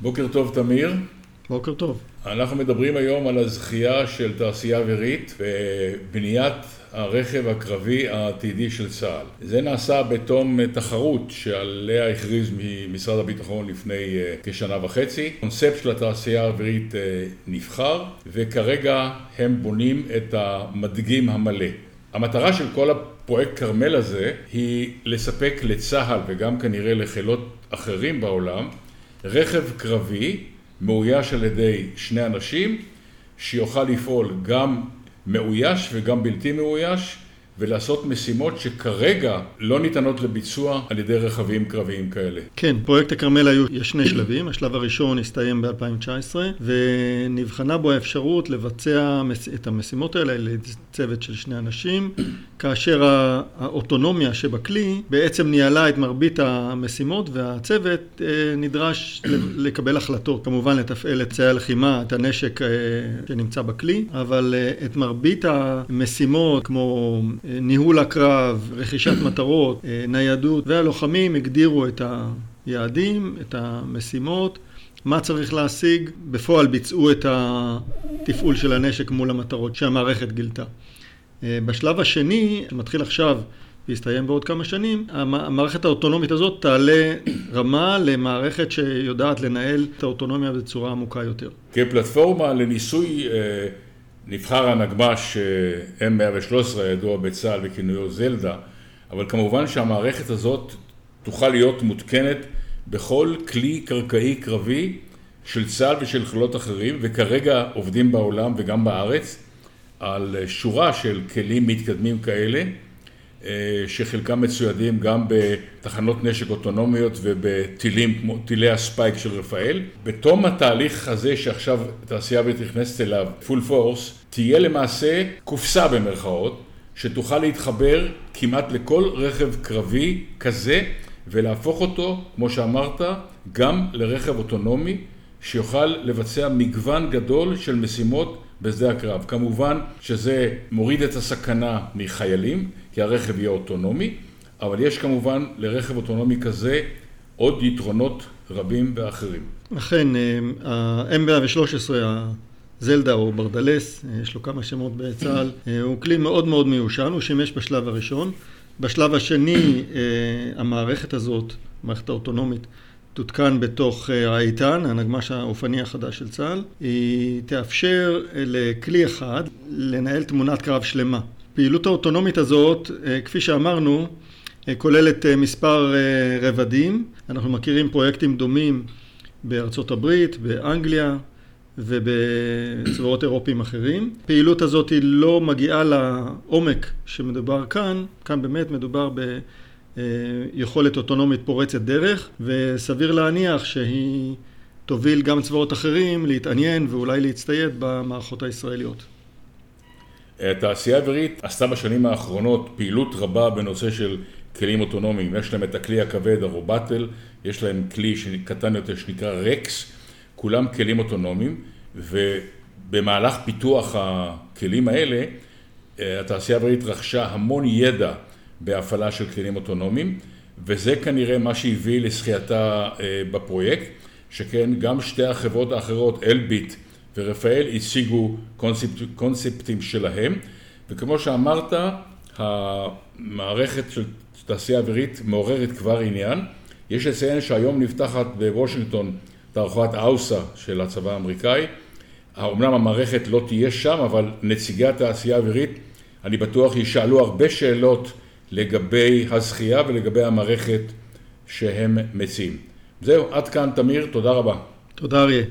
בוקר טוב, תמיר. בוקר טוב. אנחנו מדברים היום על הזכייה של תעשייה אווירית ובניית הרכב הקרבי העתידי של צה"ל. זה נעשה בתום תחרות שעליה הכריז ממשרד הביטחון לפני אה, כשנה וחצי. קונספט של התעשייה האווירית אה, נבחר, וכרגע הם בונים את המדגים המלא. המטרה של כל הפרויקט כרמל הזה היא לספק לצה"ל וגם כנראה לחילות אחרים בעולם רכב קרבי מאויש על ידי שני אנשים שיוכל לפעול גם מאויש וגם בלתי מאויש ולעשות משימות שכרגע לא ניתנות לביצוע על ידי רכבים קרביים כאלה. כן, פרויקט הכרמל היו, יש שני שלבים, השלב הראשון הסתיים ב-2019 ונבחנה בו האפשרות לבצע את המשימות האלה לצוות של שני אנשים, כאשר האוטונומיה שבכלי בעצם ניהלה את מרבית המשימות והצוות אה, נדרש לקבל החלטות, כמובן לתפעל את צי הלחימה, את הנשק אה, שנמצא בכלי, אבל אה, את מרבית המשימות כמו ניהול הקרב, רכישת מטרות, אה, ניידות, והלוחמים הגדירו את היעדים, את המשימות, מה צריך להשיג, בפועל ביצעו את התפעול של הנשק מול המטרות שהמערכת גילתה. אה, בשלב השני, שמתחיל עכשיו ויסתיים בעוד כמה שנים, המערכת האוטונומית הזאת תעלה רמה למערכת שיודעת לנהל את האוטונומיה בצורה עמוקה יותר. כפלטפורמה לניסוי אה, נבחר הנגמ"ש אה, M113 הידוע בצה"ל בכינויו זלדה, אבל כמובן שהמערכת הזאת תוכל להיות מותקנת בכל כלי קרקעי קרבי של צה"ל ושל חילות אחרים, וכרגע עובדים בעולם וגם בארץ על שורה של כלים מתקדמים כאלה. אה, שחלקם מצוידים גם בתחנות נשק אוטונומיות ובטילים כמו טילי הספייק של רפאל. בתום התהליך הזה שעכשיו תעשייה אווירית נכנסת אליו, פול פורס, תהיה למעשה קופסה במרכאות, שתוכל להתחבר כמעט לכל רכב קרבי כזה ולהפוך אותו, כמו שאמרת, גם לרכב אוטונומי שיוכל לבצע מגוון גדול של משימות בשדה הקרב. כמובן שזה מוריד את הסכנה מחיילים, כי הרכב יהיה אוטונומי, אבל יש כמובן לרכב אוטונומי כזה עוד יתרונות רבים ואחרים. אכן, ה-M113, הזלדה או ברדלס, יש לו כמה שמות בצה"ל, הוא כלי מאוד מאוד מיושן, הוא שימש בשלב הראשון. בשלב השני, המערכת הזאת, המערכת האוטונומית, תותקן בתוך אה, האיתן, הנגמ"ש האופני החדש של צה"ל. היא תאפשר לכלי אחד לנהל תמונת קרב שלמה. פעילות האוטונומית הזאת, אה, כפי שאמרנו, אה, כוללת מספר רבדים. אנחנו מכירים פרויקטים דומים בארצות הברית, באנגליה ובצבאות אירופיים אחרים. הפעילות הזאת היא לא מגיעה לעומק שמדובר כאן, כאן באמת מדובר ב... אה, יכולת אוטונומית פורצת דרך, וסביר להניח שהיא תוביל גם צבאות אחרים להתעניין ואולי להצטייד במערכות הישראליות. התעשייה האווירית עשתה בשנים האחרונות פעילות רבה בנושא של כלים אוטונומיים. יש להם את הכלי הכבד, הרובטל, יש להם כלי קטן יותר שנקרא רקס, כולם כלים אוטונומיים, ובמהלך פיתוח הכלים האלה, אה, התעשייה האווירית רכשה המון ידע בהפעלה של כלים אוטונומיים, וזה כנראה מה שהביא לזכייתה אה, בפרויקט, שכן גם שתי החברות האחרות, אלביט ורפאל, הציגו קונספט, קונספטים שלהם, וכמו שאמרת, המערכת של תעשייה אווירית מעוררת כבר עניין. יש לציין שהיום נפתחת בוושינגטון תערוכת אאוסה של הצבא האמריקאי. אמנם המערכת לא תהיה שם, אבל נציגי התעשייה האווירית, אני בטוח, ישאלו הרבה שאלות לגבי הזכייה ולגבי המערכת שהם מציעים. זהו, עד כאן תמיר, תודה רבה. תודה אריה.